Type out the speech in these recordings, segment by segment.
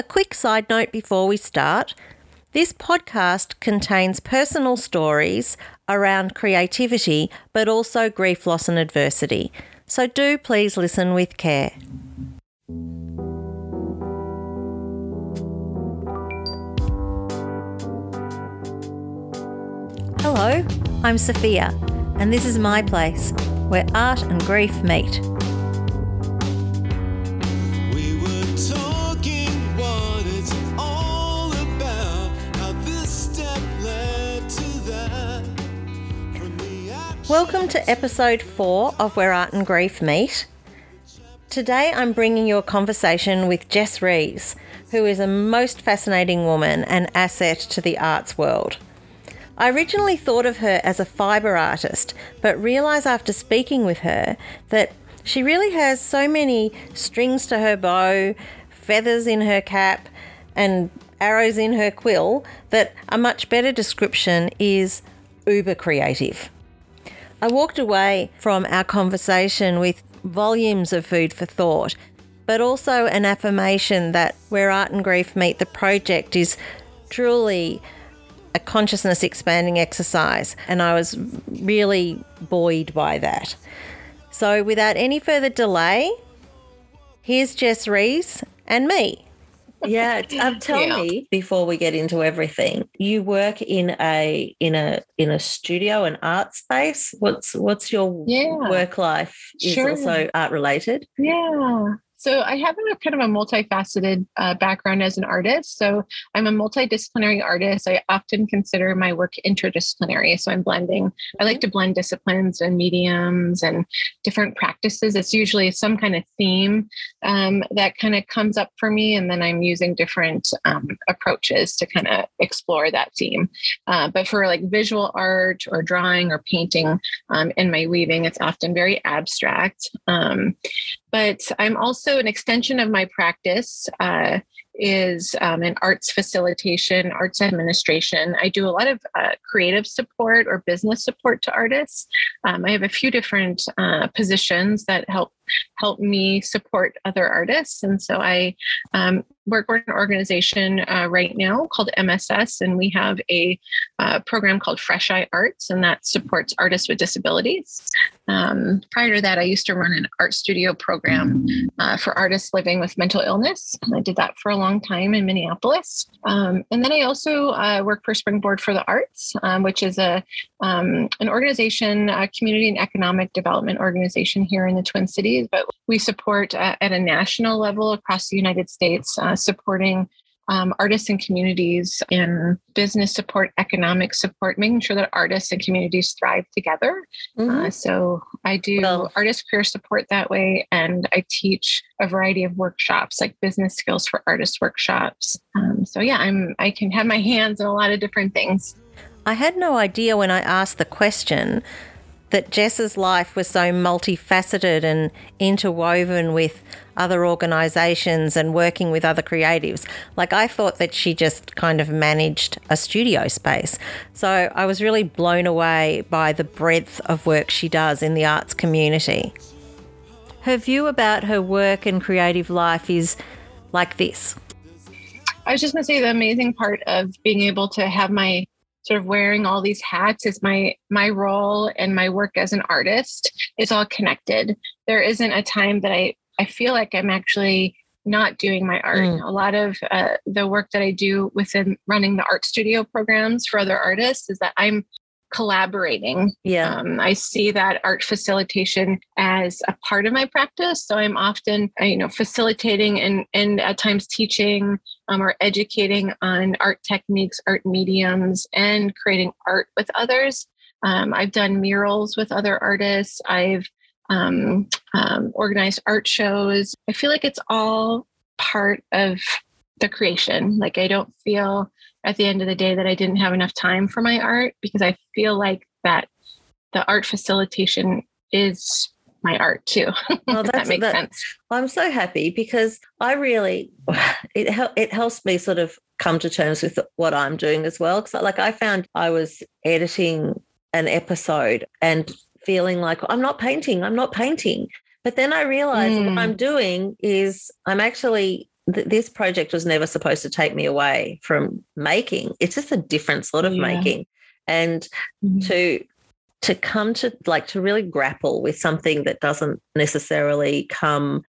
A quick side note before we start this podcast contains personal stories around creativity, but also grief, loss, and adversity. So do please listen with care. Hello, I'm Sophia, and this is my place where art and grief meet. Welcome to episode four of Where Art and Grief Meet. Today I'm bringing you a conversation with Jes Reyes, who is a most fascinating woman and asset to the arts world. I originally thought of her as a fibre artist, but realised after speaking with her that she really has so many strings to her bow, feathers in her cap, and arrows in her quill that a much better description is uber creative. I walked away from our conversation with volumes of food for thought, but also an affirmation that where art and grief meet the project is truly a consciousness expanding exercise, and I was really buoyed by that. So, without any further delay, here's Jes Reyes and me. Yeah, um, tell Yeah. me before we get into everything. You work in a in a in a studio, an art space. What's what's your Yeah. work life? Is Sure. also art related. Yeah. So I have a kind of a multifaceted uh, background as an artist. So I'm a multidisciplinary artist. I often consider my work interdisciplinary. So I'm blending. I like to blend disciplines and mediums and different practices. It's usually some kind of theme um, that kind of comes up for me, and then I'm using different um, approaches to kind of explore that theme. Uh, but for like visual art or drawing or painting um, in my weaving, it's often very abstract. But I'm also an extension of my practice. Uh, is um, in arts facilitation, arts administration. I do a lot of uh, creative support or business support to artists. Um, I have a few different uh, positions that help help me support other artists, and so I um, work for an organization uh, right now called MSS, and we have a uh, program called Fresh Eye Arts, and that supports artists with disabilities. Um, prior to that, I used to run an art studio program uh, for artists living with mental illness. I did that for a long time in Minneapolis. Um, and then I also uh, work for Springboard for the Arts, um, which is a um, an organization, a community and economic development organization here in the Twin Cities. But we support uh, at a national level across the United States, uh, supporting um, artists and communities in business support, economic support, making sure that artists and communities thrive together. Mhm. Uh, so I do Well- artist career support that way, and I teach a variety of workshops, like business skills for artists workshops. Um, so yeah, I'm I can have my hands in a lot of different things. I had no idea when I asked the question that Jes's life was so multifaceted and interwoven with other organizations and working with other creatives. Like I thought that she just kind of managed a studio space. So I was really blown away by the breadth of work she does in the arts community. Her view about her work and creative life is like this. I was just going to say the amazing part of being able to have my sort of wearing all these hats is my my role and my work as an artist is all connected. There isn't a time that I I feel like I'm actually not doing my art. Mm. A lot of uh, the work that I do within running the art studio programs for other artists is that I'm collaborating Yeah. um, I see that art facilitation as a part of my practice. So I'm often, uh, you know, facilitating and and at times teaching um, or educating on art techniques, art mediums, and creating art with others. Um, I've done murals with other artists. I've um, um, organized art shows. I feel like it's all part of the creation. Like I don't feel at the end of the day that I didn't have enough time for my art because I feel like that the art facilitation is my art too. Well, that makes that- sense. I'm so happy because I really it hel- it helps me sort of come to terms with what I'm doing as well. Because like I found I was editing an episode and feeling like I'm not painting, I'm not painting. But then I realized what Mm. I'm doing is I'm actually th- this project was never supposed to take me away from making. It's just a different sort of Yeah. making. And Mhm. to to come to like to really grapple with something that doesn't necessarily come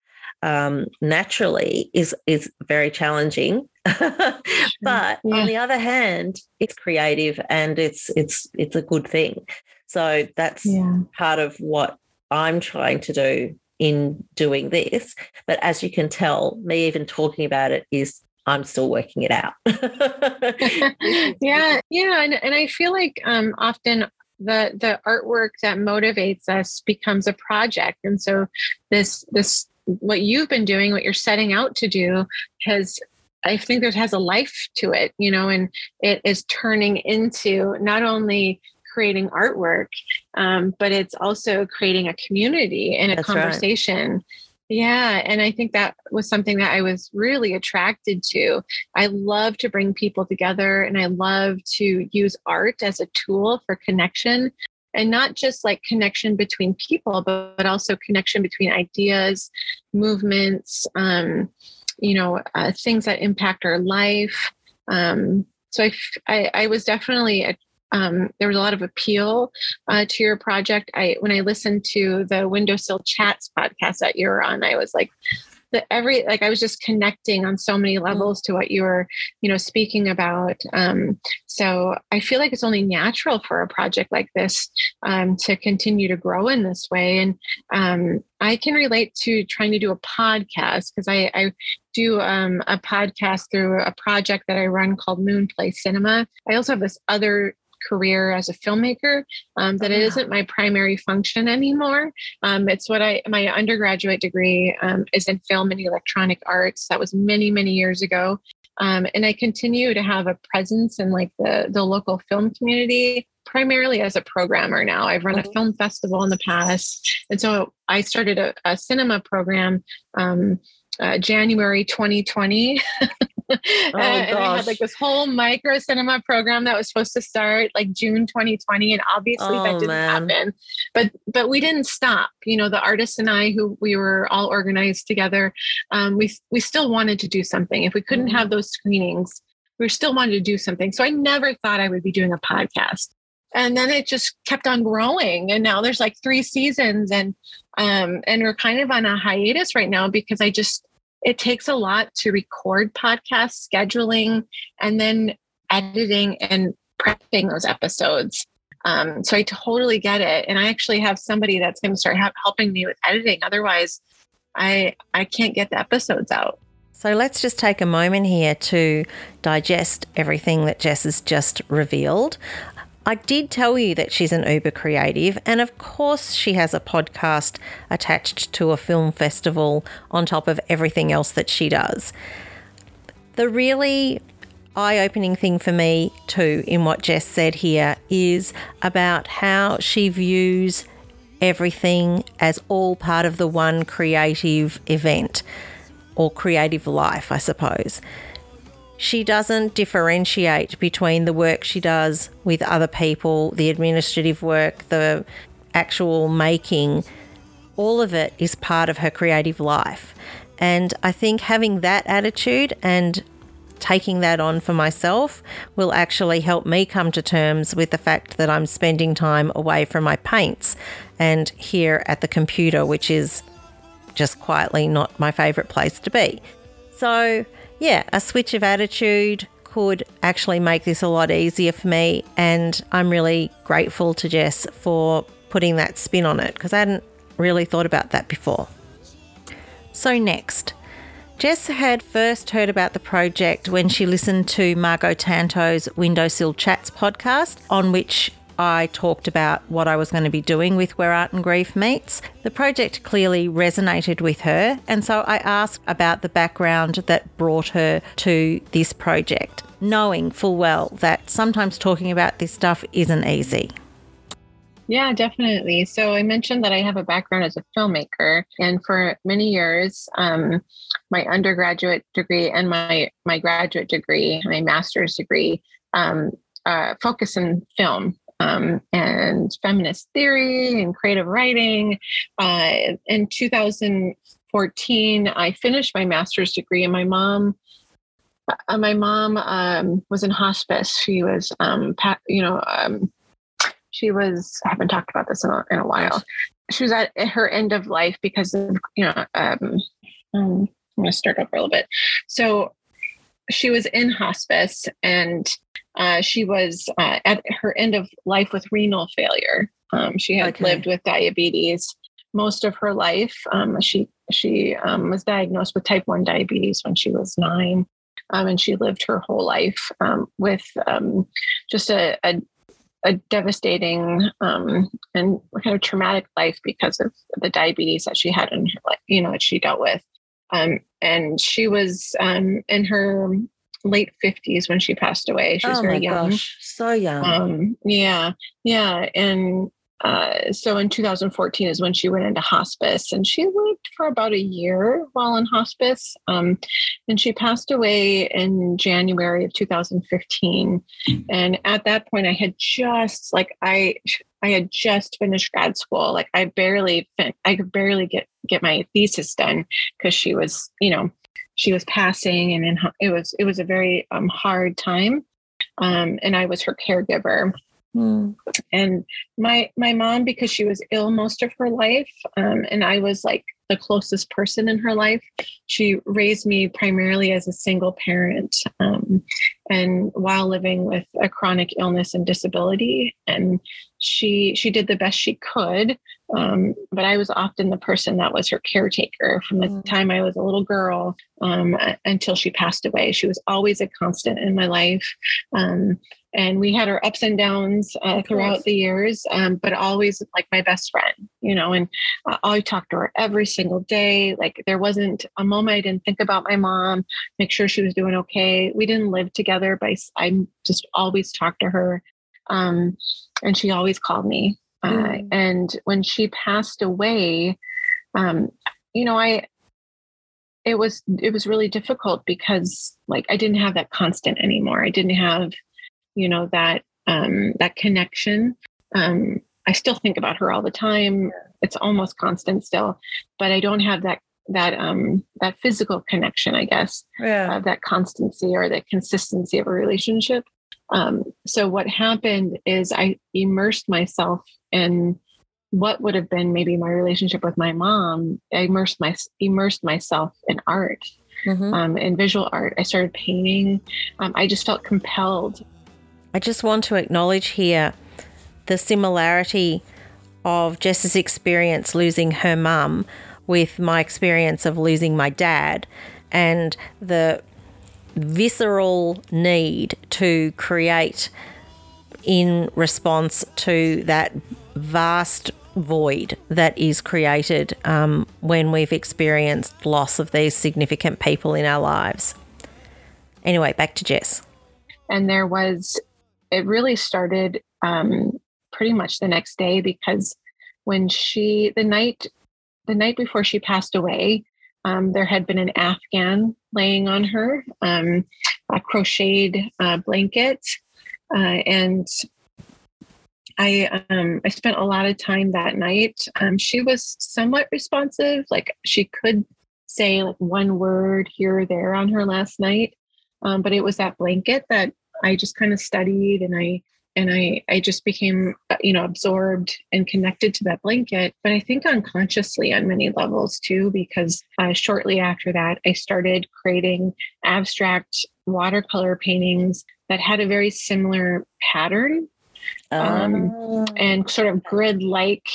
um, naturally is is very challenging. but Yeah. on the other hand, it's creative and it's it's it's a good thing. So that's Yeah. part of what I'm trying to do in doing this. But as you can tell, me even talking about it is I'm still working it out. yeah yeah and, and i feel like um often the the artwork that motivates us becomes a project and so this this what you've been doing what you're setting out to do has i think there has a life to it you know and it is turning into not only creating artwork um, but it's also creating a community and a That's right. conversation yeah and i think that was something that i was really attracted to I love to bring people together and I love to use art as a tool for connection and not just like connection between people, but, but also connection between ideas, movements, um, you know, uh, things that impact our life. Um, so I was definitely, a, um, there was a lot of appeal uh, to your project. I, when I listened to the Windowsill Chats podcast that you were on, I was like, the every like I was just connecting on so many levels to what you were, you know, speaking about. Um, so I feel like it's only natural for a project like this um, to continue to grow in this way. And um, I can relate to trying to do a podcast because I, I do um, a podcast through a project that I run called Moonplay Cinema. I also have this other career as a filmmaker um, that it Oh. isn't my primary function anymore um, it's what I my undergraduate degree um, is in film and electronic arts. That was many many years ago, um, and I continue to have a presence in like the the local film community. Primarily as a programmer now. I've run a Mhm. film festival in the past, and so I started a, a cinema program um, uh, January 2020. Uh, and I had like this whole micro cinema program that was supposed to start like June 2020, and obviously Oh, that didn't man. happen. But but we didn't stop. You know the artists and i who we were all organized together um, we we still wanted to do something. If we couldn't Mhm. have those screenings we still wanted to do something. So i never thought i would be doing a podcast. And then it just kept on growing and now there's like three seasons and um and we're kind of on a hiatus right now because i just it takes a lot to record podcast scheduling and then editing and prepping those episodes um, so I totally get it, and I actually have somebody that's going to start ha- helping me with editing. Otherwise, I I can't get the episodes out. So let's just take a moment here to digest everything that Jes has just revealed. I did tell you that she's an uber creative, and of course, she has a podcast attached to a film festival on top of everything else that she does. The really eye opening thing for me, too, in what Jes said here is about how she views everything as all part of the one creative event or creative life, I suppose. She doesn't differentiate between the work she does with other people, the administrative work, the actual making. All of it is part of her creative life. And I think having that attitude and taking that on for myself will actually help me come to terms with the fact that I'm spending time away from my paints and here at the computer, which is just quietly not my favourite place to be. So, yeah, a switch of attitude could actually make this a lot easier for me. And I'm really grateful to Jes for putting that spin on it because I hadn't really thought about that before. So, next, Jes had first heard about the project when she listened to Margo Tantau's Windowsill Chats podcast, on which I talked about what I was going to be doing with Where Art and Grief Meets. The project clearly resonated with her, and so I asked about the background that brought her to this project, knowing full well that sometimes talking about this stuff isn't easy. Yeah, definitely. So I mentioned that I have a background as a filmmaker, and for many years, um, my undergraduate degree and my my graduate degree, my master's degree, um, uh, focus in film um, and feminist theory and creative writing. Uh, in 2014, I finished my master's degree, and my mom, uh, my mom um, was in hospice. She was, um, you know, um, she was. I haven't talked about this in a, in a while. She was at her end of life because of, you know, um, um, I'm going to start over a little bit. So she was in hospice and uh, she was uh, at her end of life with renal failure. Um, she had Okay. lived with diabetes most of her life. Um, she she um, was diagnosed with type one diabetes when she was nine, um, and she lived her whole life um, with um, just a, a a devastating um, and kind of traumatic life because of the diabetes that she had in her life, you know, that she dealt with. Um, and she was um, in her late 50s when she passed away. She was oh very my young. gosh, so young. Um, yeah, yeah. And uh, so in 2014 is when she went into hospice, and she lived for about a year while in hospice. Um, and she passed away in January of 2015. And at that point, I had just like I. I had just finished grad school. Like I barely, fin- I could barely get get my thesis done because she was, you know, she was passing, and in, it was it was a very um, hard time um, and I was her caregiver. Mm. And my my mom, because she was ill most of her life, um, and I was like the closest person in her life, she raised me primarily as a single parent, um, and while living with a chronic illness and disability. And she she did the best she could, um, but I was often the person that was her caretaker from the Mm. time I was a little girl um, until she passed away. She was always a constant in my life. Um, and we had our ups and downs uh, throughout the years, um, but always like my best friend, you know. And uh, I talked to her every single day. Like there wasn't a moment I didn't think about my mom, make sure she was doing okay. We didn't live together, but I just always talked to her, um, and she always called me. Uh, Mm. and when she passed away, um, you know, I it was it was really difficult because like I didn't have that constant anymore. I didn't have, you know, that um that connection. Um I still think about her all the time. It's almost constant still, but I don't have that that um that physical connection, I guess Yeah. uh, that constancy or the consistency of a relationship. Um, so what happened is I immersed myself in what would have been maybe my relationship with my mom. I immersed my immersed myself in art, Mhm. um, in visual art. I started painting. Um, I just felt compelled. I just want to acknowledge here the similarity of Jes's experience losing her mum with my experience of losing my dad and the visceral need to create in response to that vast void that is created um, when we've experienced loss of these significant people in our lives. Anyway, back to Jes. and there was it really started um, pretty much the next day because when she the night the night before she passed away um, there had been an afghan laying on her um, a crocheted uh, blanket uh, and I um, I spent a lot of time that night. Um, she was somewhat responsive, like she could say like one word here or there on her last night, um, but it was that blanket that I just kind of studied and I and I I just became uh, you know absorbed and connected to that blanket. But I think unconsciously on many levels too, because uh, shortly after that I started creating abstract watercolor paintings that had a very similar pattern Um, Oh. and sort of grid like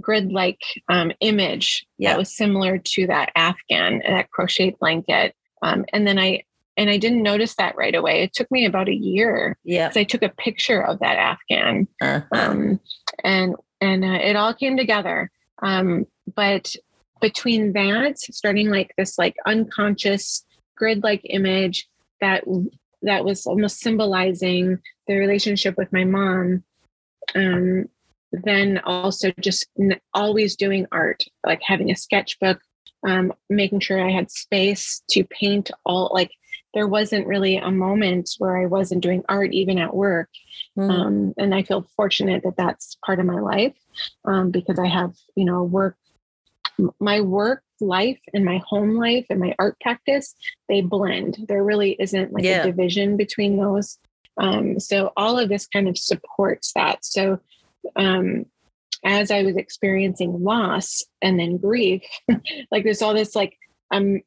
grid like um, image Yeah. that was similar to that afghan that crochet blanket um, and then i and i didn't notice that right away it took me about a year yeah. i took a picture of that afghan Uh-huh. um, and and uh, it all came together um, but between that starting like this like unconscious grid like image that that was almost symbolizing the relationship with my mom um, then also just always doing art like having a sketchbook um, making sure i had space to paint all like there wasn't really a moment where i wasn't doing art even at work Mm. um, and I feel fortunate that that's part of my life um, because I have, you know, work. My work life and my home life and my art practice, they blend. There really isn't like Yeah. a division between those. Um, so all of this kind of supports that. So um, as I was experiencing loss and then grief, like there's all this like um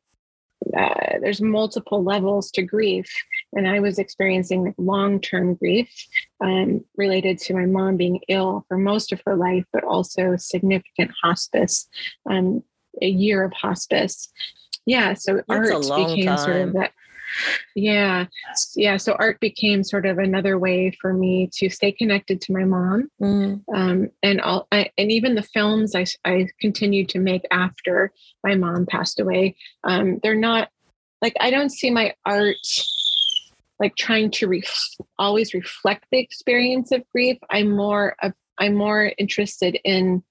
uh, there's multiple levels to grief. And i was experiencing like long-term grief um, related to my mom being ill for most of her life but also significant hospice um, a year of hospice. Yeah so That's art became sort of that yeah. Yeah. So art became sort of another way for me to stay connected to my mom. Mm. um, and all I, and even the films I, I continued to make after my mom passed away um, they're not like i don't see my art like trying to ref- always reflect the experience of grief. I'm more of i'm more interested in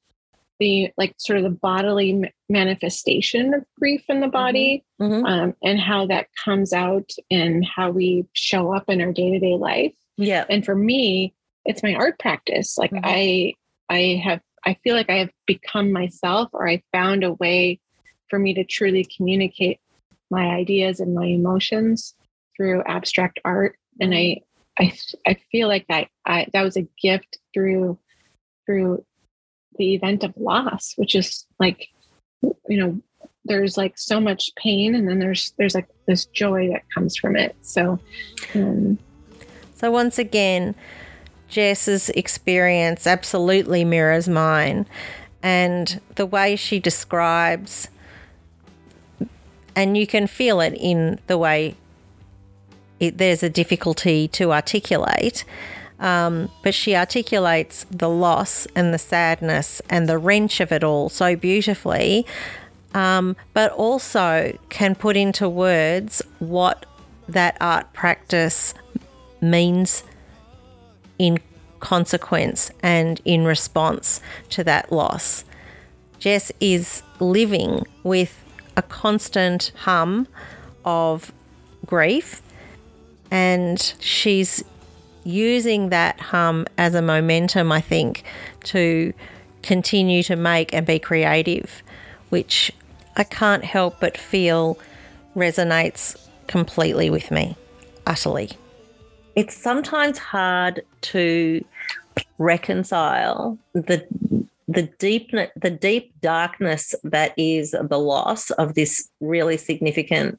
the like sort of the bodily manifestation of grief in the body Mhm. um, and how that comes out and how we show up in our day-to-day life Yeah. and for me it's my art practice like Mhm. i i have i feel like i have become myself or i found a way for me to truly communicate my ideas and my emotions through abstract art and i i i feel like that i that was a gift through through the event of loss which is like you know there's like so much pain and then there's there's like this joy that comes from it so um, So once again, Jes's experience absolutely mirrors mine. And the way she describes, and you can feel it in the way it, there's a difficulty to articulate, um, but she articulates the loss and the sadness and the wrench of it all so beautifully, um, but also can put into words what that art practice means in consequence and in response to that loss. Jes is living with a constant hum of grief and she's using that hum as a momentum, I think, to continue to make and be creative, which I can't help but feel resonates completely with me, utterly. It's sometimes hard to reconcile the the deep the deep darkness that is the loss of this really significant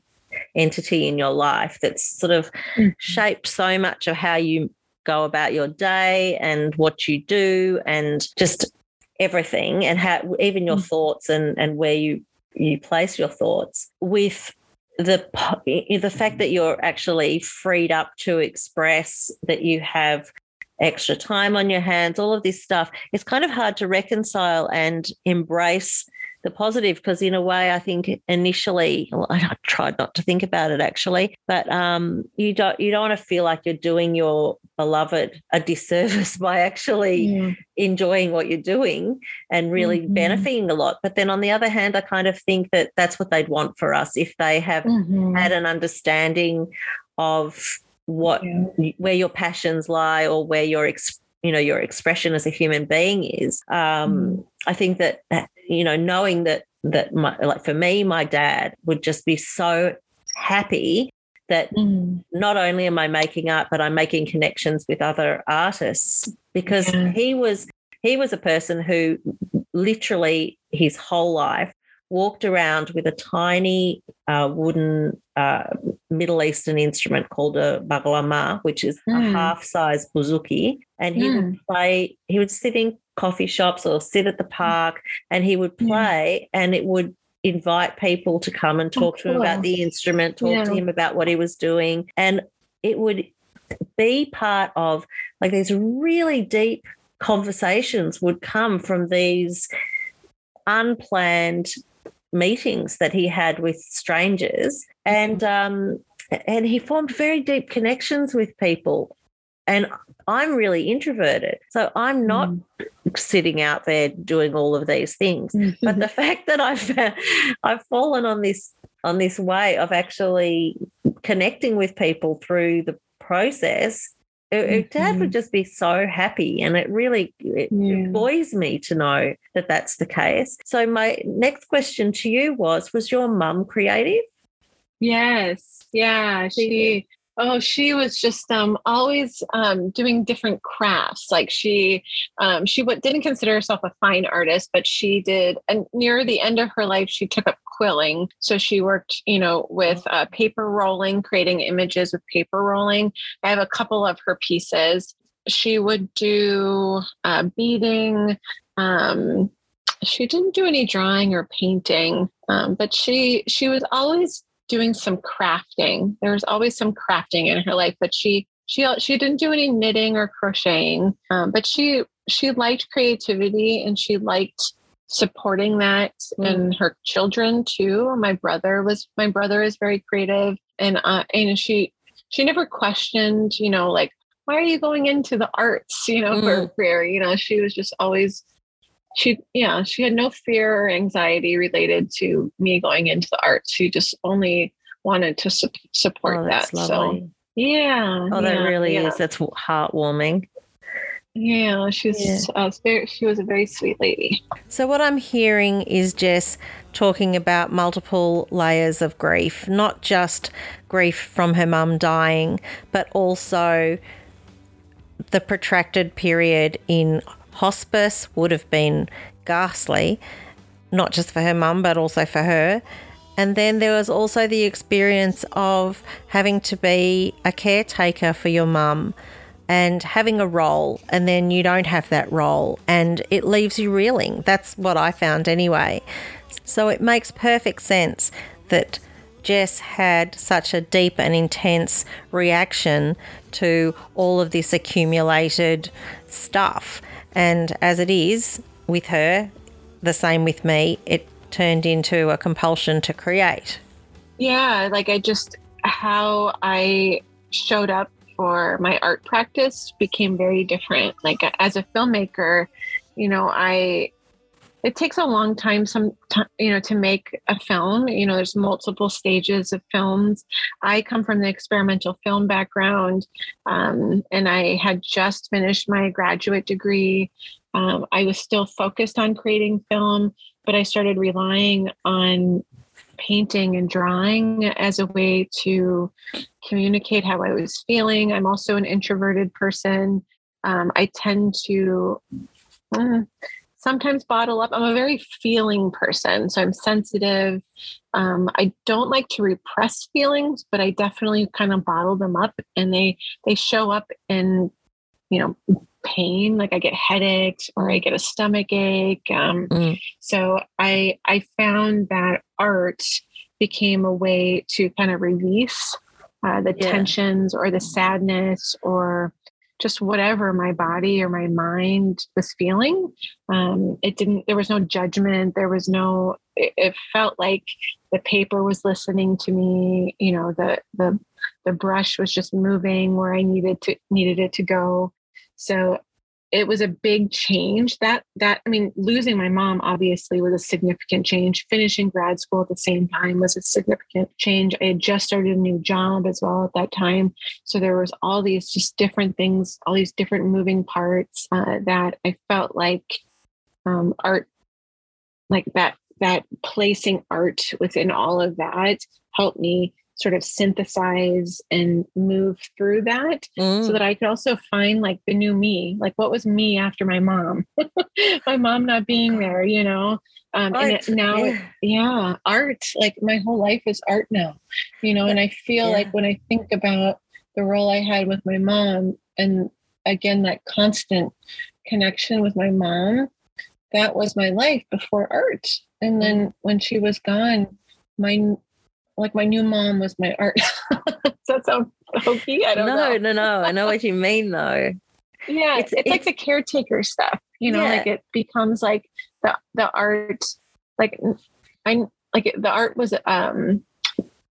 entity in your life that's sort of Mhm. shaped so much of how you go about your day and what you do and just everything and how even your Mm. thoughts and and where you you place your thoughts with the the fact that you're actually freed up to express that you have extra time on your hands all of this stuff it's kind of hard to reconcile and embrace the positive because in a way i think initially well, i tried not to think about it actually but um, you don't you don't want to feel like you're doing your beloved a disservice by actually enjoying what you're doing and really Mhm. benefiting a lot but then on the other hand i kind of think that that's what they'd want for us if they have Mhm. had an understanding of what Yeah. where your passions lie or where your ex, you know your expression as a human being is um i think that you know knowing that that my like for me my dad would just be so happy that Mm. not only am I making art, but I'm making connections with other artists because Yeah. he was he was a person who literally his whole life walked around with a tiny uh, wooden uh, Middle Eastern instrument called a baglama, which is a Mm. half-size bouzouki, and he would play. He would sit in coffee shops or sit at the park, and he would Yeah. play, and it would invite people to come and talk to him about the instrument, talk to him about what he was doing, and it would be part of like these really deep conversations would come from these unplanned meetings that he had with strangers and um and he formed very deep connections with people. And i'm really introverted so i'm not sitting out there doing all of these things. Mm. but the fact that I've I've fallen on this on this way of actually connecting with people through the process It, it- Dad would Mhm. just be so happy, and it really it, Yeah. it buoys me to know that that's the case. So my next question to you was: Was your mum creative? Yes. Yeah. She oh she was just um always um doing different crafts. Like she um she w- didn't consider herself a fine artist, but she did and near the end of her life she took up quilling. So she worked, you know, with uh, paper rolling, creating images with paper rolling. I have a couple of her pieces. She would do uh, beading. Um, she didn't do any drawing or painting, um, but she she was always doing some crafting. There was always some crafting in her life, but she she she didn't do any knitting or crocheting. Um, but she she liked creativity and she liked supporting that in her children too. My brother was my brother is very creative, and uh, and she she never questioned, you know, like why are you going into the arts, you know, for a career? You know, she was just always she yeah she had no fear or anxiety related to me going into the arts she just only wanted to su- support oh, that that's so lovely. yeah oh, that yeah, really yeah. is. That's heartwarming. yeah she's Yeah. Uh, very, she was a very sweet lady So, what I'm hearing is Jes talking about multiple layers of grief, not just grief from her mum dying, but also the protracted period in hospice would have been ghastly, not just for her mum, but also for her. And then there was also the experience of having to be a caretaker for your mum and having a role, and then you don't have that role, and it leaves you reeling. That's what I found anyway. So it makes perfect sense that Jes had such a deep and intense reaction to all of this accumulated stuff. And as it is with her, the same with me, it turned into a compulsion to create. yeah like i just how i showed up for my art practice became very different like as a filmmaker you know i it takes a long time some time you know to make a film you know there's multiple stages of films i come from the experimental film background um, and i had just finished my graduate degree um, i was still focused on creating film but i started relying on painting and drawing as a way to communicate how I was feeling. I'm also an introverted person. Um, I tend to mm, sometimes bottle up. I'm a very feeling person, so I'm sensitive. Um, I don't like to repress feelings, but I definitely kind of bottle them up, and they they show up in you know pain. Like I get headaches or I get a stomach ache. Um, Mm. so I I found that art became a way to kind of release uh, the Yeah. tensions or the sadness or just whatever my body or my mind was feeling. Um, it didn't. There was no judgment. There was no. It, it felt like the paper was listening to me. You know, the the the brush was just moving where I needed to needed it to go. So it was a big change. That that i mean losing my mom obviously was a significant change. Finishing grad school at the same time was a significant change. I had just started a new job as well at that time. So there was all these just different things all these different moving parts uh, that i felt like um, art like that that placing art within all of that helped me sort of synthesize and move through that Mm. so that I could also find like the new me, like what was me after my mom, my mom not being there, you know. Um, and it, now, Yeah. yeah, art. Like my whole life is art now, you know. And I feel Yeah. like when I think about the role I had with my mom, and again that constant connection with my mom, that was my life before art. And then when she was gone, my like my new mom was my art. Does that sound hokey? I don't no, know. no, no. No. I know what you mean, though. Yeah, It's- it's, like the caretaker stuff. You know, Yeah. like it becomes like the the art, like I like the art was um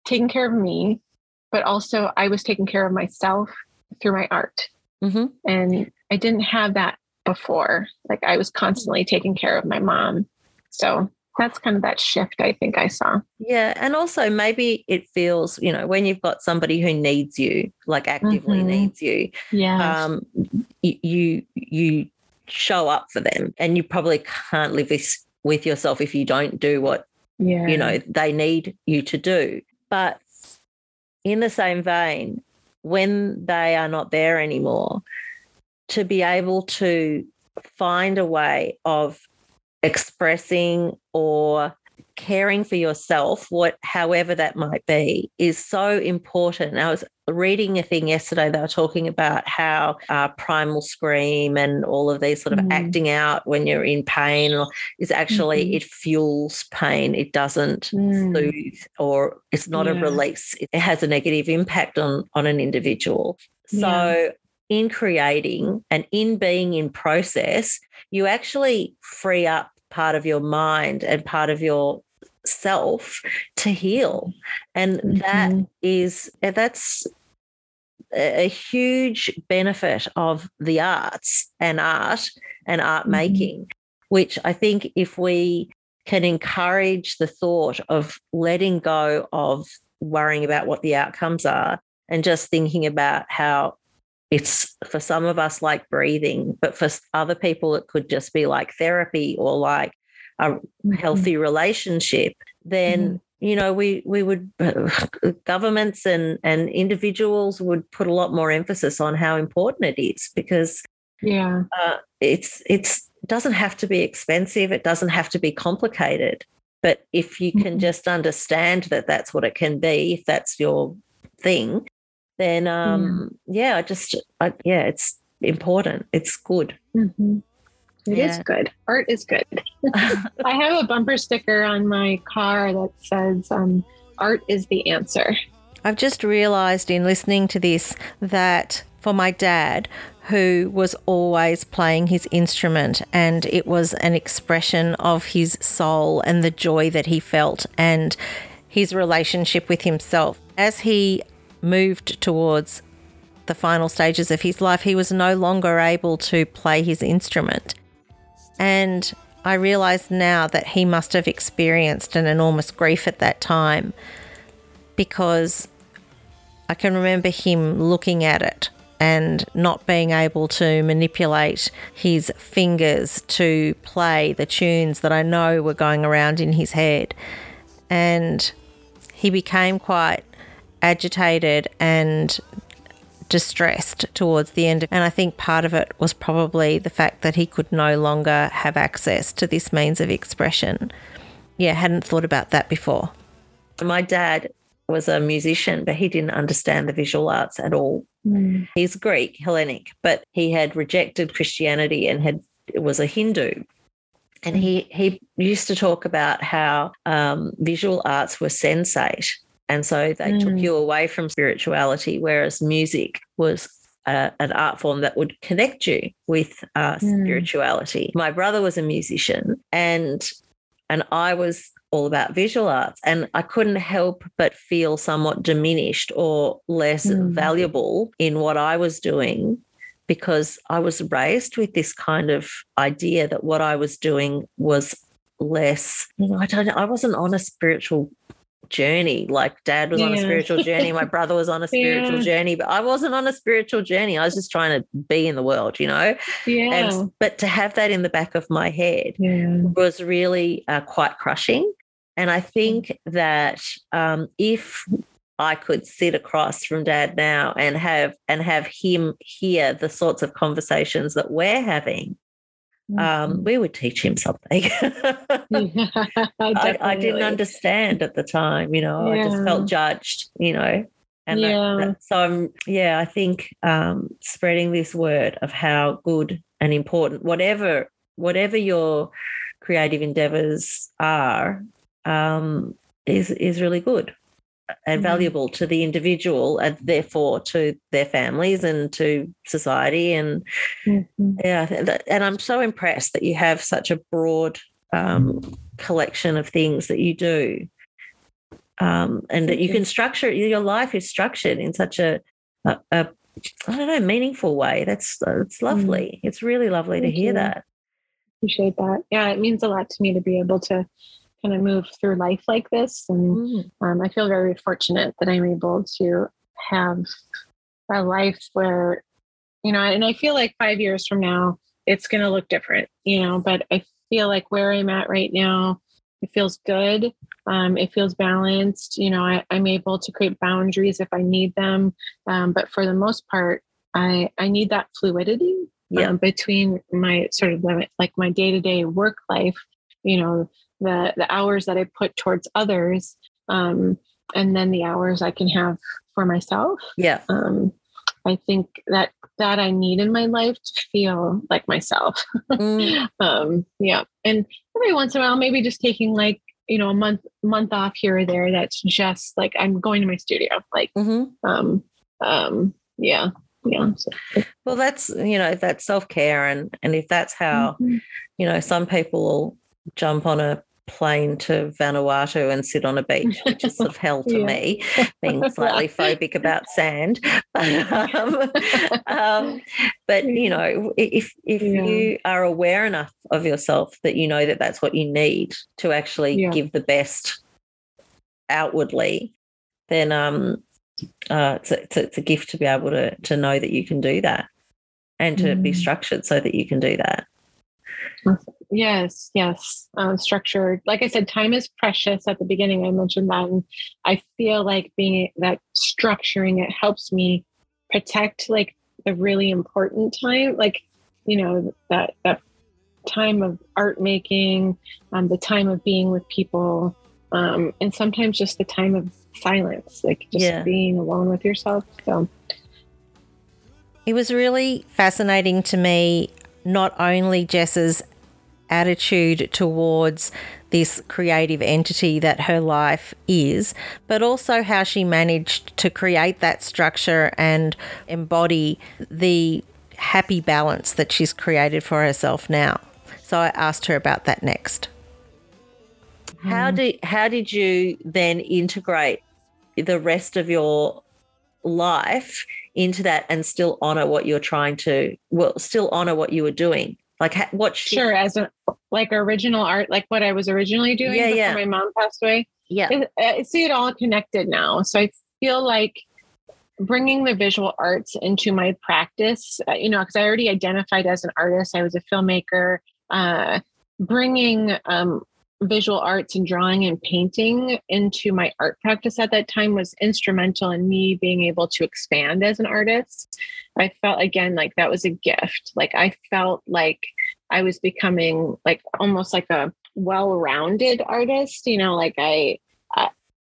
taking care of me, but also I was taking care of myself through my art, hmm and I didn't have that before. Like I was constantly taking care of my mom, so that's kind of that shift I think I saw. Yeah. And also, maybe it feels, you know, when you've got somebody who needs you, like actively Mhm. needs you, Yeah. um, y- you, you show up for them and you probably can't live with, with yourself if you don't do what yeah. you know they need you to do but in the same vein when they are not there anymore to be able to find a way of expressing or caring for yourself what however that might be is so important i was reading a thing yesterday they were talking about how uh, primal scream and all of these sort of Mm. acting out when you're in pain is actually Mhm. it fuels pain it doesn't Mm. soothe or it's not a release it has a negative impact on on an individual so Yeah. in creating and in being in process you actually free up part of your mind and part of your self to heal and that Mhm. is uh, that's a huge benefit of the arts and art and art Mhm. making which i think if we can encourage the thought of letting go of worrying about what the outcomes are and just thinking about how it's for some of us like breathing but for other people it could just be like therapy or like a Mhm. healthy relationship then you know we we would governments and and individuals would put a lot more emphasis on how important it is because Yeah. uh, it's it's it doesn't have to be expensive it doesn't have to be complicated but if you can Mhm. just understand that that's what it can be if that's your thing then um yeah, i just I, yeah it's important it's good hmm It is Yeah. good. Art is good. I have a bumper sticker on my car that says, um, "Art is the answer." I've just realised in listening to this that for my dad, who was always playing his instrument, and it was an expression of his soul and the joy that he felt and his relationship with himself. As he moved towards the final stages of his life, he was no longer able to play his instrument. And I realise now that he must have experienced an enormous grief at that time because I can remember him looking at it and not being able to manipulate his fingers to play the tunes that I know were going around in his head. And he became quite agitated and distressed towards the end. And I think part of it was probably the fact that he could no longer have access to this means of expression. Yeah, hadn't thought about that before. my dad was a musician but he didn't understand the visual arts at all Mm. he's greek hellenic but he had rejected christianity and had was a hindu and he he used to talk about how um, visual arts were sensate and so they took Mm. you away from spirituality whereas music was uh, an art form that would connect you with uh, Mm. spirituality my brother was a musician and and I was all about visual arts and I couldn't help but feel somewhat diminished or less Mm. valuable in what I was doing because I was raised with this kind of idea that what I was doing was less you know I don't I wasn't on a spiritual journey like dad was on a spiritual journey my brother was on a spiritual Yeah. journey but I wasn't on a spiritual journey I was just trying to be in the world you know Yeah. and but to have that in the back of my head yeah. was really uh, quite crushing. And I think that um, if I could sit across from Dad now and have and have him hear the sorts of conversations that we're having, um, we would teach him something. I, I didn't understand at the time, you know. I just felt judged, you know. And that- Yeah. that- so I'm, yeah, I think um, spreading this word of how good and important, whatever, whatever your creative endeavors are, um, is is really good and Mhm. valuable to the individual, and therefore to their families and to society. And Mhm. yeah, and I'm so impressed that you have such a broad um, collection of things that you do, um, and that you can structure your life is structured in such a, a, a I don't know meaningful way. That's it's lovely. It's really lovely Mm. Thank to hear you. that. Appreciate that. Yeah, it means a lot to me to be able to kind of move through life like this. And Mm. um, I feel very fortunate that I'm able to have a life where, you know, and I feel like five years from now, it's going to look different, you know, but I feel like where I'm at right now, it feels good. Um, it feels balanced. You know, I, I'm able to create boundaries if I need them. Um, but for the most part, I, I need that fluidity Yeah. um, between my sort of like my day to day work life, you know, the the hours that I put towards others, um, and then the hours I can have for myself. Yeah. Um, I think that that I need in my life to feel like myself. Mm. um, yeah, and every once in a while, maybe just taking like you know a month month off here or there. That's just like I'm going to my studio. Like, Mhm. um, um, yeah, yeah. So, Well, that's you know that's self care, and and if that's how Mhm. you know some people jump on a plane to Vanuatu and sit on a beach, which is sort of hell to Yeah. me, being slightly phobic about sand. um, um, but you know, if if Yeah. you are aware enough of yourself that you know that that's what you need to actually Yeah. give the best outwardly, then um, uh, it's, a, it's, a, it's a gift to be able to to know that you can do that and to be Mm. structured so that you can do that. Yes, yes. Um, structured. Like I said, time is precious. At the beginning, I mentioned that, and I feel like being that structuring it helps me protect like the really important time, like you know that that time of art making, um, the time of being with people, um, and sometimes just the time of silence, like just Yeah. being alone with yourself. So It was really fascinating to me, not only Jes's attitude towards this creative entity that her life is, but also how she managed to create that structure and embody the happy balance that she's created for herself now. So I asked her about that next. How mm. did how did you then integrate the rest of your life into that and still honor what you're trying to well still honor what you were doing like ha- what shift- sure, as a like original art, like what I was originally doing Yeah, before yeah. my mom passed away. yeah it, I see it all connected now. So I feel like bringing the visual arts into my practice, uh, you know, because I already identified as an artist, I was a filmmaker, uh, bringing um, visual arts and drawing and painting into my art practice at that time was instrumental in me being able to expand as an artist. I felt again like that was a gift. Like I felt like I was becoming like almost like a well-rounded artist, you know, like I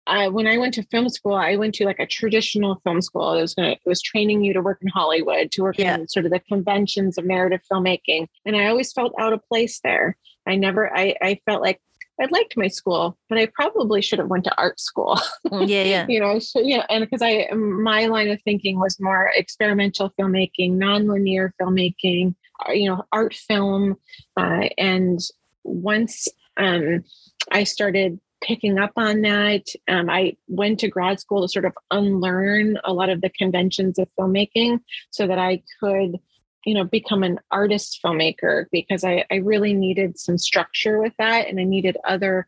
I, when I went to film school, I went to like a traditional film school. It was gonna, it was training you to work in Hollywood, to work Yeah. in sort of the conventions of narrative filmmaking, and I always felt out of place there. I never, I, I felt like I liked my school, but I probably should have went to art school. yeah yeah you know, so yeah, and because I my line of thinking was more experimental filmmaking, nonlinear filmmaking, uh, you know, art film, uh, and once um, I started picking up on that, um, I went to grad school to sort of unlearn a lot of the conventions of filmmaking, so that I could. You know, become an artist filmmaker because I, I really needed some structure with that, and I needed other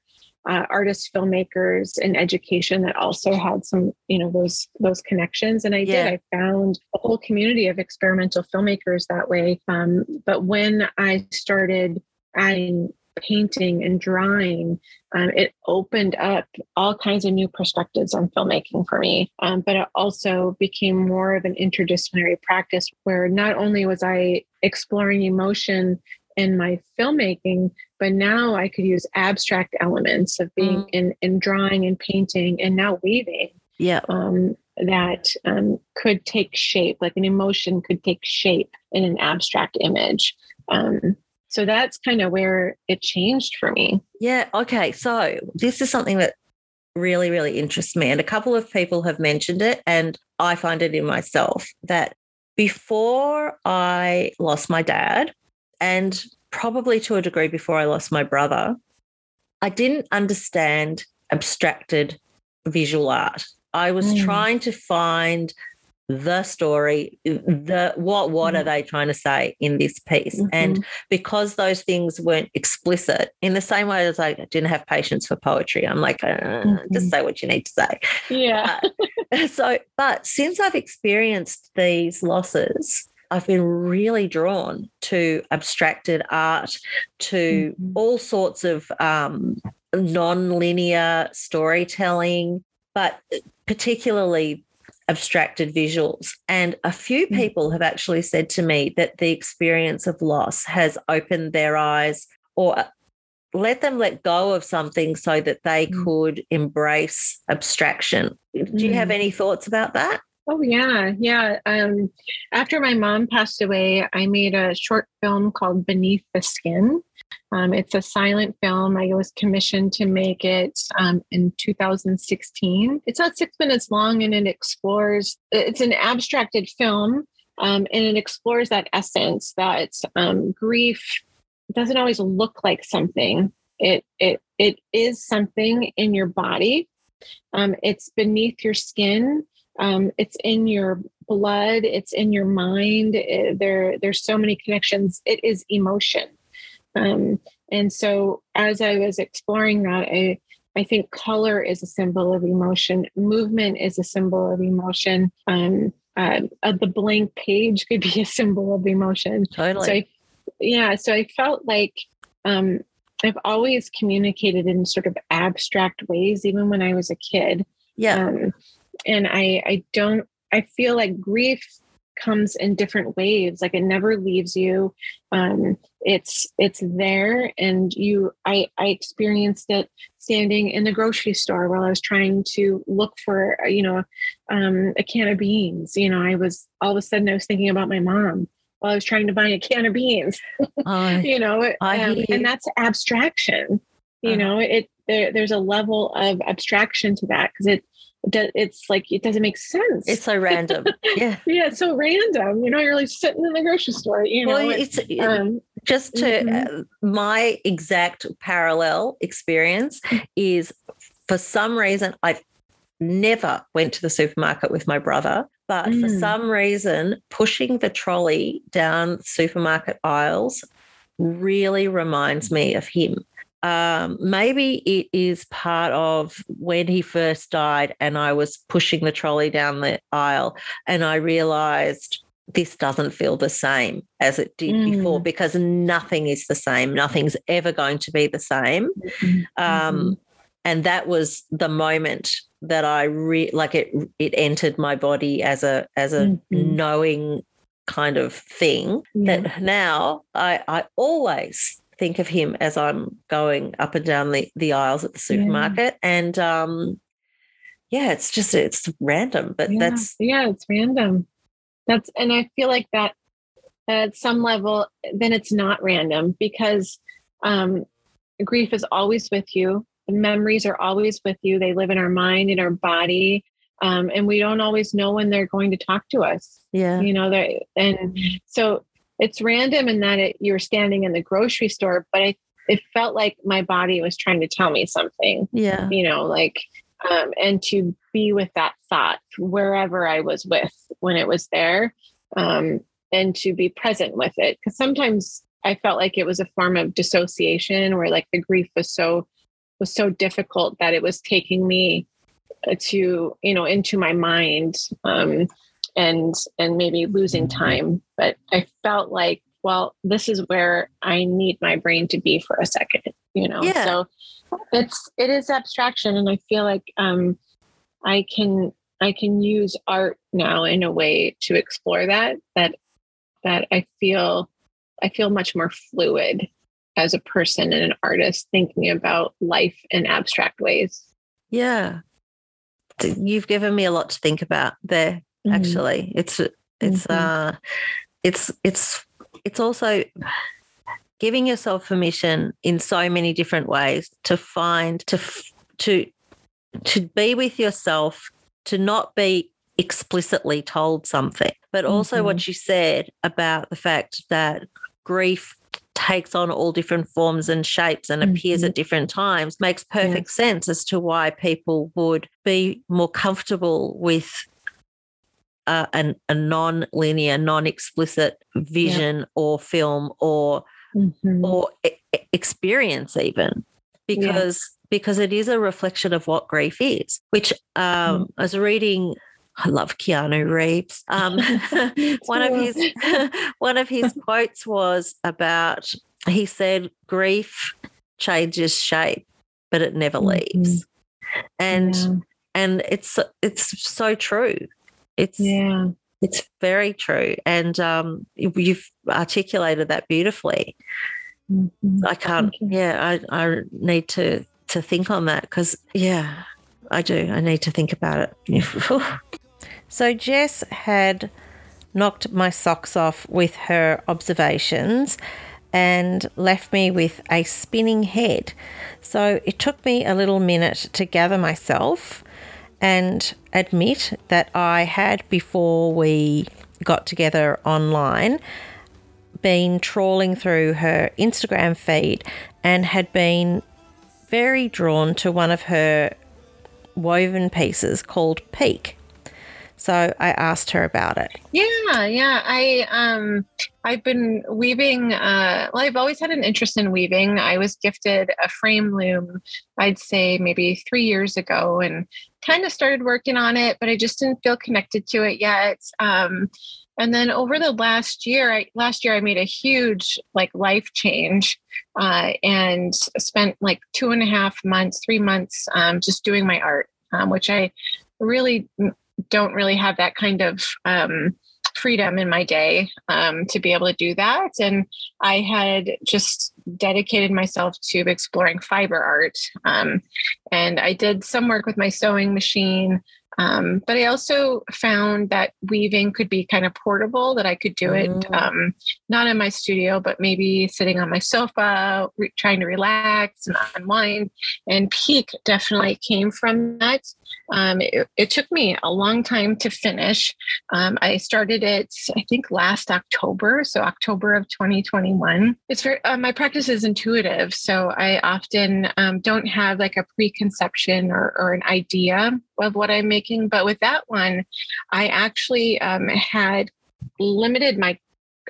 uh, artists, filmmakers, and education that also had some, you know, those those connections. And I Yeah. did. I found a whole community of experimental filmmakers that way. Um, but when I started adding painting and drawing, um, it opened up all kinds of new perspectives on filmmaking for me. Um, but it also became more of an interdisciplinary practice where not only was I exploring emotion in my filmmaking, but now I could use abstract elements of being Mm. in, in drawing and painting and now weaving yeah um, that um, could take shape, like an emotion could take shape in an abstract image. Um, so that's kind of where it changed for me. Yeah. Okay. So this is something that really, really interests me. And a couple of people have mentioned it, and I find it in myself that before I lost my dad, and probably to a degree before I lost my brother, I didn't understand abstracted visual art. I was Mm. trying to find the story the what what are Mhm. they trying to say in this piece Mm-hmm. and because those things weren't explicit in the same way as i didn't have patience for poetry i'm like uh, just Mhm. say what you need to say yeah. so but since i've experienced these losses i've been really drawn to abstracted art to Mhm. all sorts of um, non-linear storytelling but particularly abstracted visuals and a few Mm. people have actually said to me that the experience of loss has opened their eyes or let them let go of something so that they Mm. could embrace abstraction do you have Mm. any thoughts about that Oh yeah, yeah. Um, after my mom passed away, I made a short film called Beneath the Skin. Um, it's a silent film. I was commissioned to make it um, in 2016. It's not six minutes long, and it explores. It's an abstracted film, um, and it explores that essence that um, grief doesn't always look like something. It it it is something in your body. Um, it's beneath your skin um, it's in your blood it's in your mind It- there there's so many connections it is emotion. Um, and so as i was exploring that i i think color is a symbol of emotion movement is a symbol of emotion um, uh, uh, the blank page could be a symbol of emotion. Totally. So I, yeah so i felt like um, i've always communicated in sort of abstract ways even when i was a kid. Yeah. Um, and I I don't I feel like grief comes in different waves. Like it never leaves you. Um it's it's there and you i i experienced it standing in the grocery store while i was trying to look for you know um a can of beans. You know i was all of a sudden i was thinking about my mom while i was trying to buy a can of beans. Oh, you know um, and that's abstraction. You Uh-huh. know it there, there's a level of abstraction to that because it it's like it doesn't make sense. It's so random. Yeah. Yeah it's so random. You know you're like sitting in the grocery store you know well it's um just to Mhm. uh, my exact parallel experience is for some reason I've never went to the supermarket with my brother but for Mm. some reason pushing the trolley down supermarket aisles really reminds me of him um, maybe it is part of when he first died and i was pushing the trolley down the aisle and i realized this doesn't feel the same as it did Mm. before because nothing is the same. Nothing's ever going to be the same. Um, and that was the moment that I re- like it. It entered my body as a as a Mhm. knowing kind of thing. Yeah. That now I I always think of him as I'm going up and down the the aisles at the Yeah. supermarket, and um, yeah, it's just it's random, but yeah. that's yeah it's random. That's and i feel like that at some level then it's not random because um grief is always with you. The memories are always with you. They live in our mind in our body um, and we don't always know when they're going to talk to us. Yeah, you know and so it's random in that it, you're standing in the grocery store but I, it felt like my body was trying to tell me something yeah, you know like um, and to be with that thought wherever i was with when it was there um, and to be present with it. Because sometimes i felt like it was a form of dissociation where like the grief was so was so difficult that it was taking me uh, to you know into my mind um, and and maybe losing time but i felt like well this is where i need my brain to be for a second you know Yeah. so it's it is abstraction and i feel like um i can i can use art now in a way to explore that that that i feel i feel much more fluid as a person and an artist thinking about life in abstract ways yeah. You've given me a lot to think about there. Mhm. Actually, it's it's Mhm. uh, it's it's it's also giving yourself permission in so many different ways to find to to to be with yourself to not be explicitly told something but also Mhm. what you said about the fact that grief takes on all different forms and shapes and appears Mhm. at different times makes perfect sense as to why people would be more comfortable with a, an, a non-linear, non-explicit vision or film or Mhm. or e- experience even. Because because it is a reflection of what grief is which um Mm. i was reading i love keanu reeves. Um one of his one of his quotes was about he said grief changes shape but it never leaves. And yeah. and it's it's so true it's yeah. it's very true and um you- you've articulated that beautifully Mhm. I can't. Yeah, I I need to to think on that because yeah, I do. I need to think about it. So Jes had knocked my socks off with her observations and left me with a spinning head. So it took me a little minute to gather myself and admit that I had, before we got together online, been trawling through her Instagram feed and had been very drawn to one of her woven pieces called Peak. So I asked her about it. Yeah, yeah. I um I've been weaving uh well I've always had an interest in weaving. I was gifted a frame loom I'd say maybe 3 years ago and kind of started working on it, but I just didn't feel connected to it yet. Um and then over the last year, I last year I made a huge like life change uh, and spent like two and a half months, three months um, just doing my art, um, which I really don't really have that kind of um, freedom in my day um, to be able to do that. And I had just dedicated myself to exploring fiber art. Um, and I did some work with my sewing machine. Um, but I also found that weaving could be kind of portable, that I could do it Mm. um, not in my studio, but maybe sitting on my sofa, re- trying to relax and unwind. And Peak definitely came from that. Um, it, it took me a long time to finish. Um, I started it, I think, last October, so October of 2021. It's very, uh, my practice is intuitive, so I often um, don't have like a preconception or, or an idea of what I'm making. But with that one, I actually um, had limited my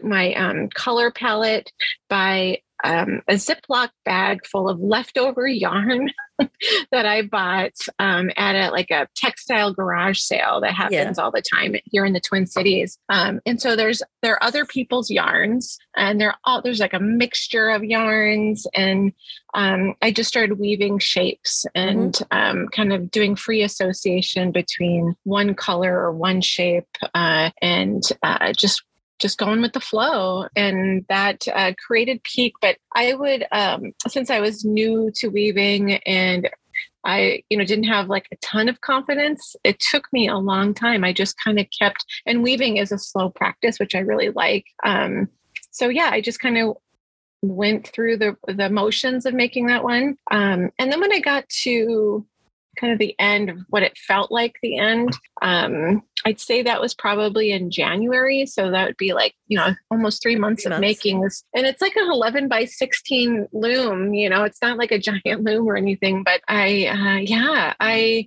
my um, color palette by um, a Ziploc bag full of leftover yarn that I bought um, at a like a textile garage sale that happens all the time here in the Twin Cities. Um, and so there's there are other people's yarns, and they're all there's like a mixture of yarns, and um, I just started weaving shapes and um, kind of doing free association between one color or one shape, uh, and uh, just just going with the flow and that uh, created peak but i would um, since i was new to weaving and i you know didn't have like a ton of confidence it took me a long time. I just kind of kept and weaving is a slow practice which i really like um, so yeah i just kind of went through the the motions of making that one um, and then when i got to kind of the end of what it felt like the end. Um, i'd say that was probably in january. So that would be like you know almost three months Three of months. making this. And it's like an 11 by 16 loom you know it's not like a giant loom or anything but i uh, yeah i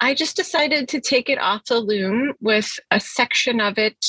i just decided to take it off the loom with a section of it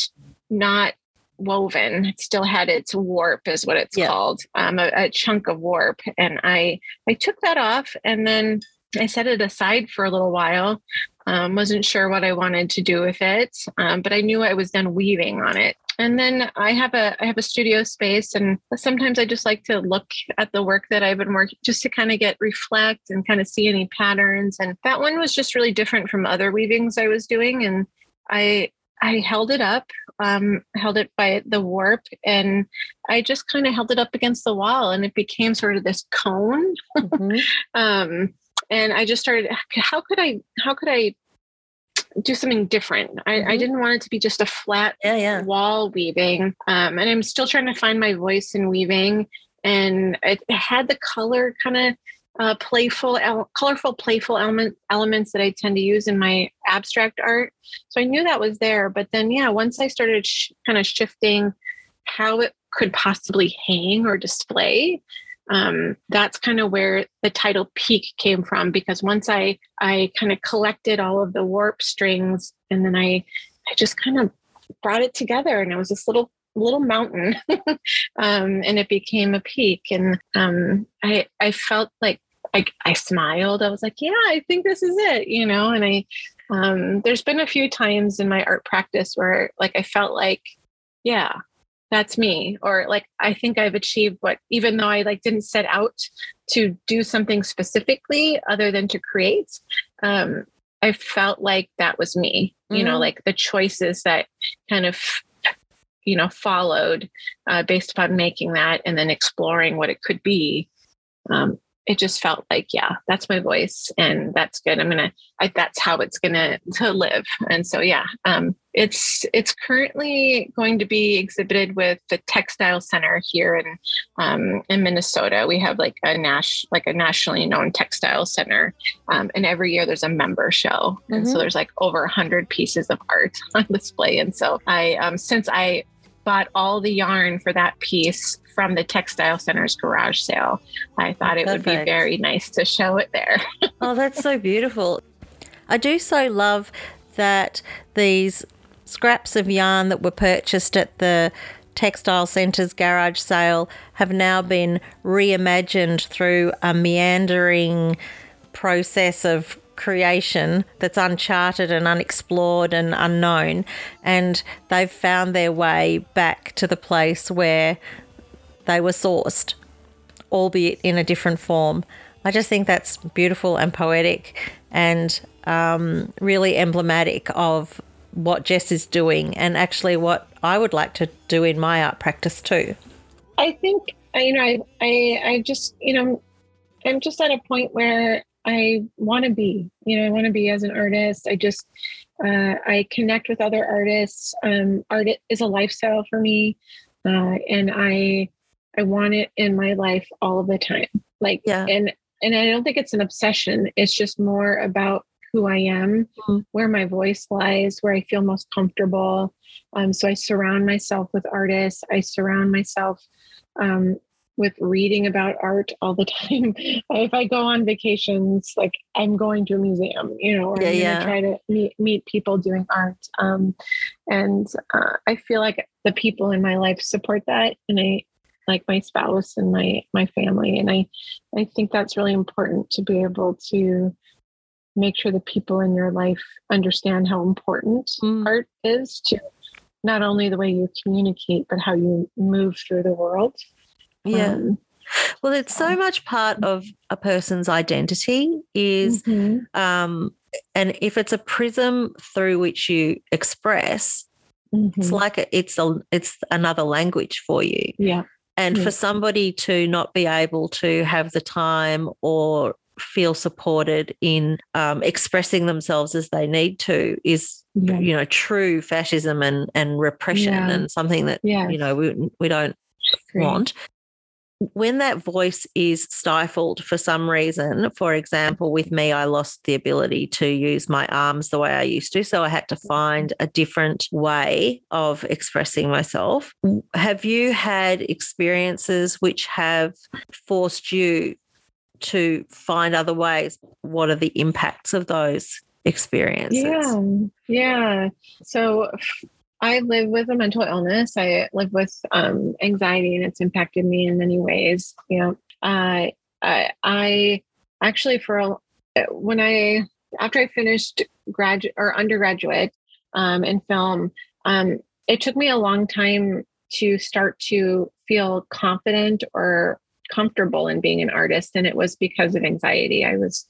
not woven. It still had its warp is what it's Yeah. called um, a, a chunk of warp. And i i took that off and then i set it aside for a little while um, wasn't sure what i wanted to do with it um, but i knew i was done weaving on it and then i have a i have a studio space and sometimes i just like to look at the work that i've been working just to kind of get reflect and kind of see any patterns and that one was just really different from other weavings i was doing and i i held it up um, held it by the warp and I just kind of held it up against the wall and it became sort of this cone. Mhm. Um, and I just started, how could I, how could I do something different? I, I Mhm. didn't want it to be just a flat Yeah, yeah. wall weaving. Um, and I'm still trying to find my voice in weaving. And it had the color kind of uh, playful, el- colorful, playful element elements that I tend to use in my abstract art. So I knew that was there. But then, yeah, once I started sh- kind of shifting how it could possibly hang or display, um, that's kind of where the title peak came from because once i i kind of collected all of the warp strings and then i I just kind of brought it together and it was this little little mountain um, and it became a peak and um, I I felt like I, I smiled. I was like, yeah, I think this is it, you know, and I um, there's been a few times in my art practice where like I felt like, yeah, that's me or like i think i've achieved what even though i like didn't set out to do something specifically other than to create um i felt like that was me you know Mhm. like the choices that kind of you know followed uh, based upon making that and then exploring what it could be um it just felt like yeah that's my voice and that's good. I'm gonna I, that's how it's gonna to live. And so yeah um it's it's currently going to be exhibited with the textile center here in um in minnesota. We have like a nash like a nationally known textile center um, and every year there's a member show. And so Mhm. there's like over 100 pieces of art on display. And so i um since i bought all the yarn for that piece from the textile center's garage sale i thought it would be very nice to show it there Oh, that's so beautiful. I do so love that these scraps of yarn that were purchased at the Textile Centre's garage sale have now been reimagined through a meandering process of creation that's uncharted and unexplored and unknown. And they've found their way back to the place where they were sourced, albeit in a different form. I just think that's beautiful and poetic and um, really emblematic of what Jes is doing and actually what I would like to do in my art practice too. I think you know I I I just you know I'm just at a point where I want to be you know I want to be as an artist. I just uh, I connect with other artists. Um, art is a lifestyle for me, uh, and I I want it in my life all of the time. Like Yeah. and and I don't think it's an obsession. It's just more about who I am, Mhm. where my voice lies, where I feel most comfortable. Um, so I surround myself with artists. I surround myself um, with reading about art all the time. if I go on vacations, like I'm going to a museum, you know, or Yeah, I'm yeah. try to meet meet people doing art. Um, and uh, I feel like the people in my life support that, and I like my spouse and my my family, and I I think that's really important to be able to make sure the people in your life understand how important Mm. art is to not only the way you communicate but how you move through the world Yeah. Um, Well, it's so much part of a person's identity is mhm. um and if it's a prism through which you express, it's Mhm. like a, it's a it's another language for you. yeah And for somebody to not be able to have the time or feel supported in um, expressing themselves as they need to is, yeah you know, true fascism and, and repression Yeah. and something that, yeah you know, we, we don't want. When that voice is stifled for some reason, for example, with me, I lost the ability to use my arms the way I used to. So I had to find a different way of expressing myself. Have you had experiences which have forced you to find other ways? What are the impacts of those experiences? Yeah, yeah. So I live with a mental illness. I live with um, anxiety, and it's impacted me in many ways. You know, I I, I actually for a, when I after I finished graduate or undergraduate um, in film, um, it took me a long time to start to feel confident or comfortable in being an artist, and it was because of anxiety. I was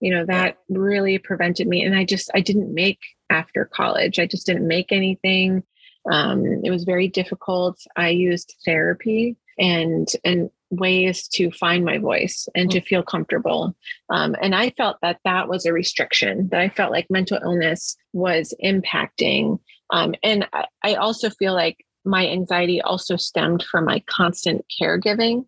you know that really prevented me and i just i didn't make after college. I just didn't make anything. Um, it was very difficult. I used therapy and and ways to find my voice and to feel comfortable. Um, and i felt that that was a restriction that i felt like mental illness was impacting. Um, and I, I also feel like my anxiety also stemmed from my constant caregiving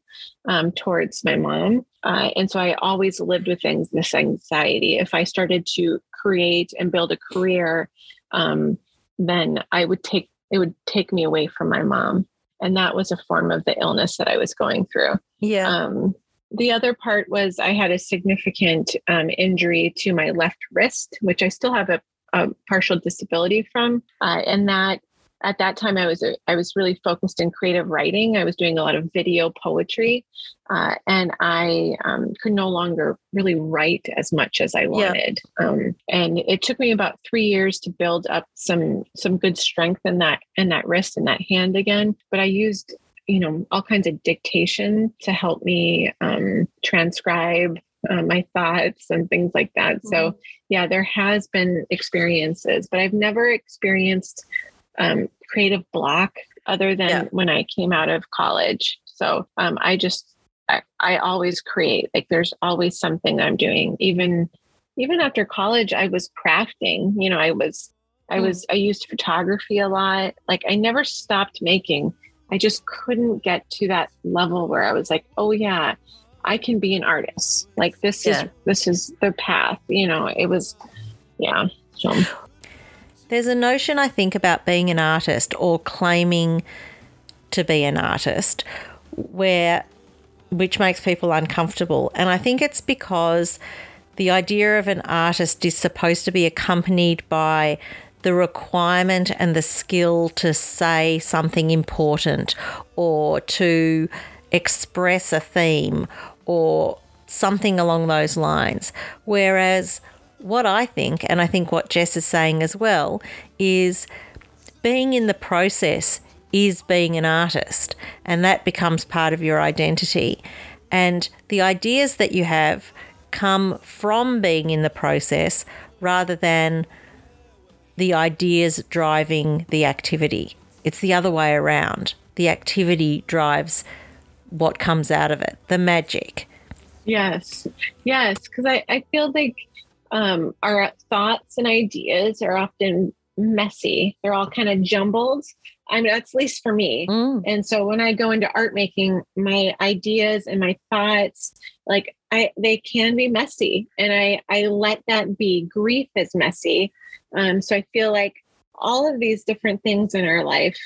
um, towards my mom. Uh, and so I always lived with things, this anxiety. If I started to create and build a career, um, then I would take it would take me away from my mom. And that was a form of the illness that I was going through. Yeah. Um, the other part was I had a significant um, injury to my left wrist, which I still have a, a partial disability from, uh, and that at that time I was I was really focused in creative writing. I was doing a lot of video poetry, uh, and I um, could no longer really write as much as I wanted. Um, and it took me about three years to build up some some good strength in that in that wrist and that hand again. But I used you know all kinds of dictation to help me um, transcribe uh, my thoughts and things like that. So yeah, there has been experiences, but I've never experienced um, creative block other than Yeah. when I came out of college. So um, I just I, I always create. Like there's always something I'm doing. Even even after college, I was crafting. You know, I was I Mm. was I used photography a lot. Like I never stopped making. I just couldn't get to that level where I was like, oh yeah, I can be an artist. Like this Yeah. is this is the path. You know, it was yeah. So There's a notion, I think, about being an artist or claiming to be an artist where which makes people uncomfortable. And I think it's because the idea of an artist is supposed to be accompanied by the requirement and the skill to say something important or to express a theme or something along those lines. Whereas what I think, and I think what Jes is saying as well, is being in the process is being an artist, and that becomes part of your identity. And the ideas that you have come from being in the process rather than the ideas driving the activity. It's the other way around. The activity drives what comes out of it, the magic. Yes, yes, because I, I feel like um, our thoughts and ideas are often messy. They're all kind of jumbled. I mean, that's at least for me. Mm. And so when I go into art making, my ideas and my thoughts, like I, they can be messy, and I, I let that be. Grief is messy. Um, so I feel like all of these different things in our life,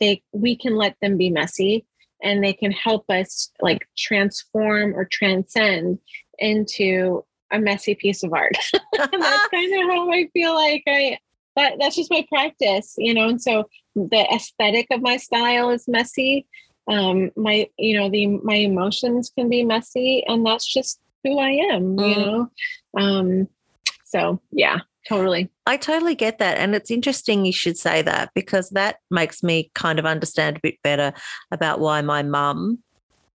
they we can let them be messy, and they can help us like transform or transcend into a messy piece of art. and that's kind of how I feel like I that that's just my practice, you know. And so the aesthetic of my style is messy. Um, my you know the my emotions can be messy, and that's just who I am, you Mm. know. Um, so yeah, totally. I totally get that. And it's interesting you should say that because that makes me kind of understand a bit better about why my mum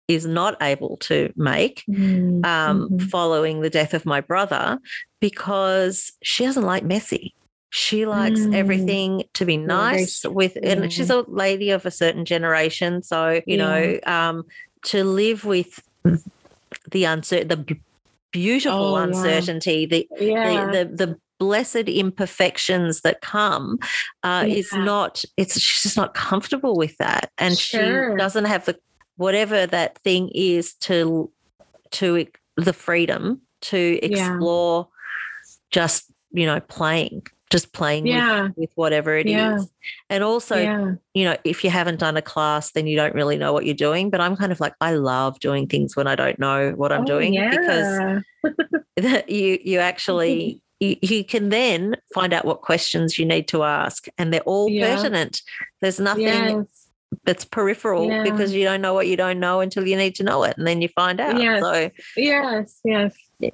is not able to make um, Mhm. following the death of my brother because she doesn't like messy. She likes Mm. everything to be nice true. with, and she's a lady of a certain generation. So, you know, um, to live with the uncertain, the beautiful Oh, yeah. uncertainty, the, Yeah. the, the, the blessed imperfections that come uh, is not, it's, she's just not comfortable with that. And Sure. she doesn't have the, whatever that thing is to, to the freedom to Yeah. explore just, you know, playing, just playing Yeah. with, with whatever it is, Yeah. And also, yeah. you know, if you haven't done a class, then you don't really know what you're doing. But I'm kind of like, I love doing things when I don't know what I'm Oh, doing because you you actually you, you can then find out what questions you need to ask and they're all Yeah. pertinent there's nothing yes. That's peripheral Yeah. because you don't know what you don't know until you need to know it and then you find out Yes. so Yes. Yes. yeah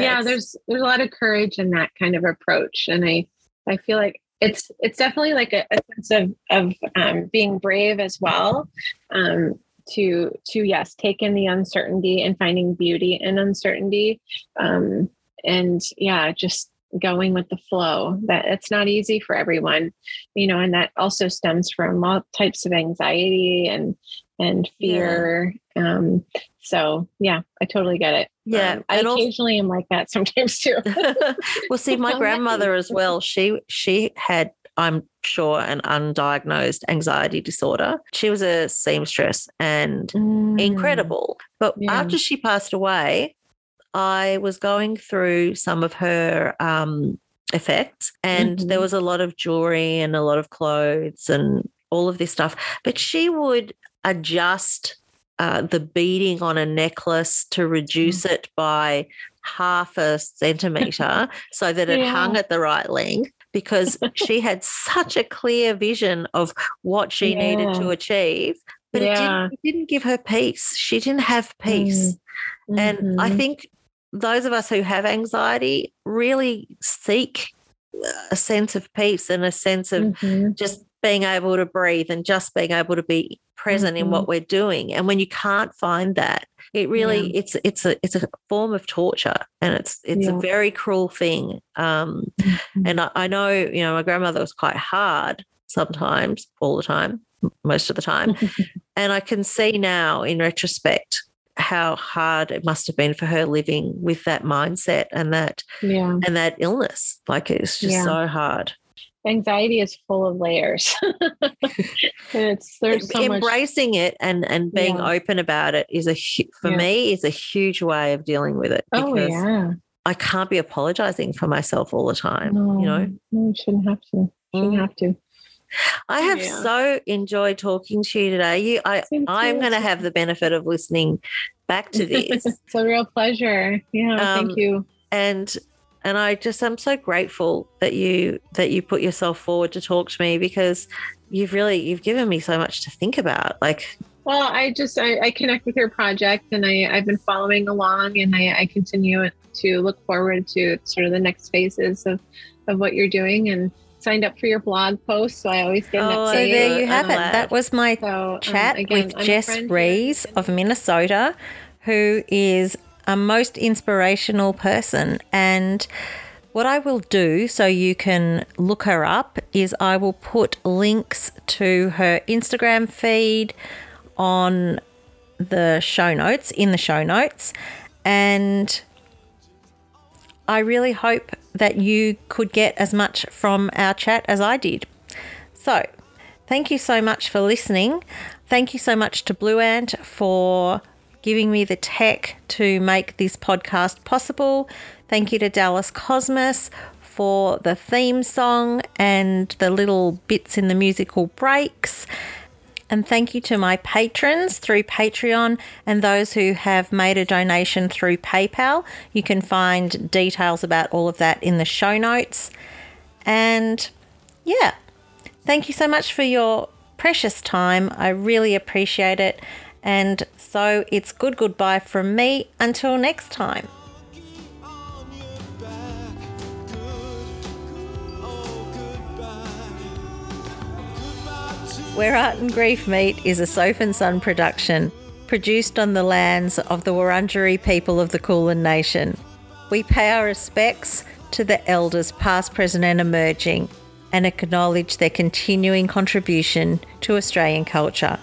yeah there's there's a lot of courage in that kind of approach and i i feel like it's it's definitely like a, a sense of of um, being brave as well um to to yes take in the uncertainty and finding beauty in uncertainty um and yeah just going with the flow that it's not easy for everyone you know and that also stems from all types of anxiety and and Yeah. fear um so yeah i totally get it yeah um, I and also occasionally am like that sometimes too. well see my grandmother as well she she had i'm sure an undiagnosed anxiety disorder she was a seamstress and incredible. But Yeah. after she passed away, I was going through some of her um, effects, and there Mhm. was a lot of jewelry and a lot of clothes and all of this stuff. But she would adjust uh, the beading on a necklace to reduce it by half a centimeter so that it Yeah. hung at the right length. because she had such a clear vision of what she needed to achieve, but it, didn't, it didn't give her peace. She didn't have peace. And I Mhm. think those of us who have anxiety really seek a sense of peace and a sense of Mhm. just being able to breathe and just being able to be present in what we're doing. And when you can't find that, it really it's it's a it's a form of torture and it's it's Yeah. a very cruel thing. Um, Mhm. and I, I know, you know, my grandmother was quite hard sometimes, all the time, most of the time. and I can see now in retrospect how hard it must have been for her living with that mindset and that yeah. and that illness. Like it's just Yeah. so hard. Anxiety is full of layers. it's there's so much. Embracing it and and being Yeah. open about it is a for me is a huge way of dealing with it Oh because yeah. I can't be apologizing for myself all the time. No, You know, no, you shouldn't have to. Shouldn't Mm. have to. I have Yeah. so enjoyed talking to you today. You, I, I'm going to have the benefit of listening back to this, it's a real pleasure. Yeah, Um, thank you. and and I just I'm so grateful that you that you put yourself forward to talk to me because you've really you've given me so much to think about. Like, Well, I just I, I connect with your project and I, I've been following along and I, I continue to look forward to sort of the next phases of, of what you're doing and signed up for your blog post. So I always get an Oh, So there you I'm have it. glad. That was my So, um, chat again, with I'm Jes friend. Reyes of Minnesota, who is a most inspirational person. And what I will do so you can look her up is I will put links to her Instagram feed on the show notes, in the show notes. And I really hope that you could get as much from our chat as I did. So, thank you so much for listening. Thank you so much to BlueAnt for giving me the tech to make this podcast possible. Thank you to Dallas Cosmas for the theme song and the little bits in the musical breaks. And thank you to my patrons through Patreon and those who have made a donation through PayPal. You can find details about all of that in the show notes. And yeah, thank you so much for your precious time. I really appreciate it. And so it's good goodbye from me until next time. Where Art and Grief Meet is a Soph and Son production, produced on the lands of the Wurundjeri people of the Kulin Nation. We pay our respects to the elders past, present and emerging and acknowledge their continuing contribution to Australian culture.